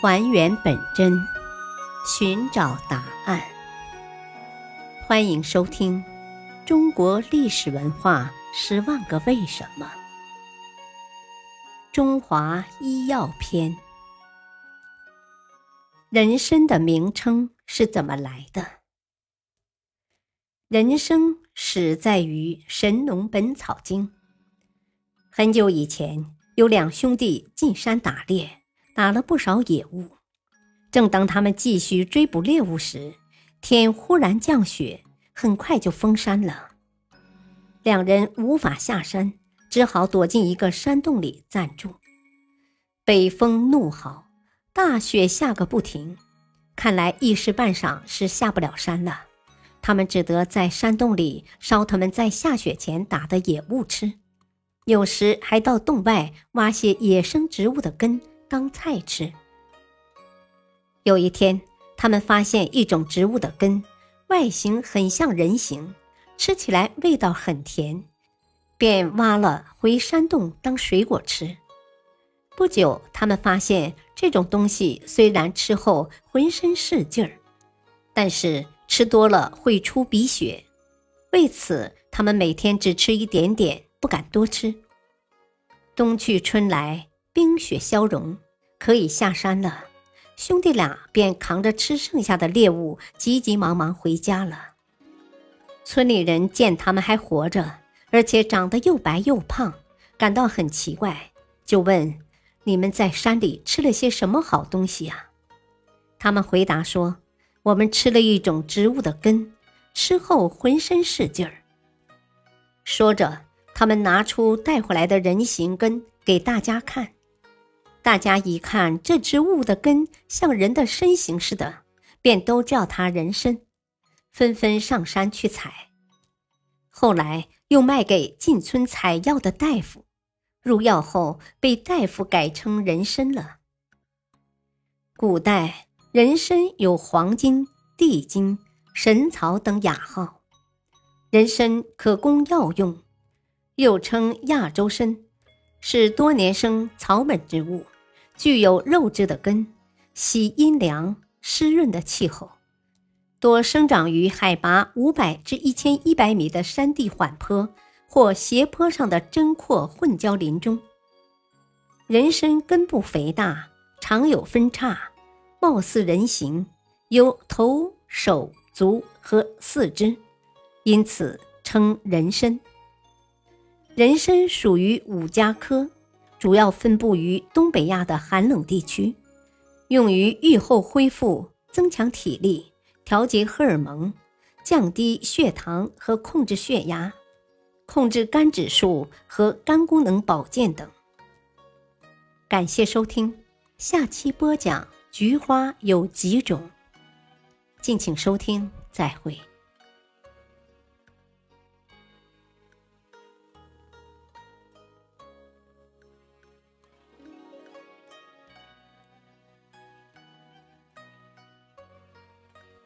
还原本真，寻找答案。欢迎收听《中国历史文化十万个为什么》——中华医药篇。人参的名称是怎么来的？人参始在于《神农本草经》。很久以前，有两兄弟进山打猎，打了不少野物。正当他们继续追捕猎物时，天忽然降雪，很快就封山了。两人无法下山，只好躲进一个山洞里暂住。北风怒号。大雪下个不停，看来一时半晌是下不了山了。他们只得在山洞里烧他们在下雪前打的野物吃，有时还到洞外挖些野生植物的根当菜吃。有一天，他们发现一种植物的根外形很像人形，吃起来味道很甜，便挖了回山洞当水果吃。不久，他们发现这种东西虽然吃后浑身是劲儿，但是吃多了会出鼻血。为此，他们每天只吃一点点，不敢多吃。冬去春来，冰雪消融，可以下山了。兄弟俩便扛着吃剩下的猎物，急急忙忙回家了。村里人见他们还活着，而且长得又白又胖，感到很奇怪，就问。你们在山里吃了些什么好东西呀？他们回答说：“我们吃了一种植物的根，吃后浑身是劲儿。”说着，他们拿出带回来的人形根给大家看。大家一看这植物的根像人的身形似的，便都叫它人参，纷纷上山去采。后来又卖给进村采药的大夫。入药后被大夫改称人参了。古代人参有黄金、地金、神草等雅号，人参可供药用，又称亚洲参，是多年生草本植物，具有肉质的根，喜阴凉湿润的气候，多生长于海拔五百至一千一百米的山地缓坡。或斜坡上的针阔混交林中。人参根部肥大，常有分叉，貌似人形，有头、手、足和四肢，因此称人参。人参属于五加科，主要分布于东北亚的寒冷地区，用于愈后恢复、增强体力、调节荷尔蒙、降低血糖和控制血压。控制肝指数和肝功能保健等。感谢收听，下期播讲菊花有几种，敬请收听，再会。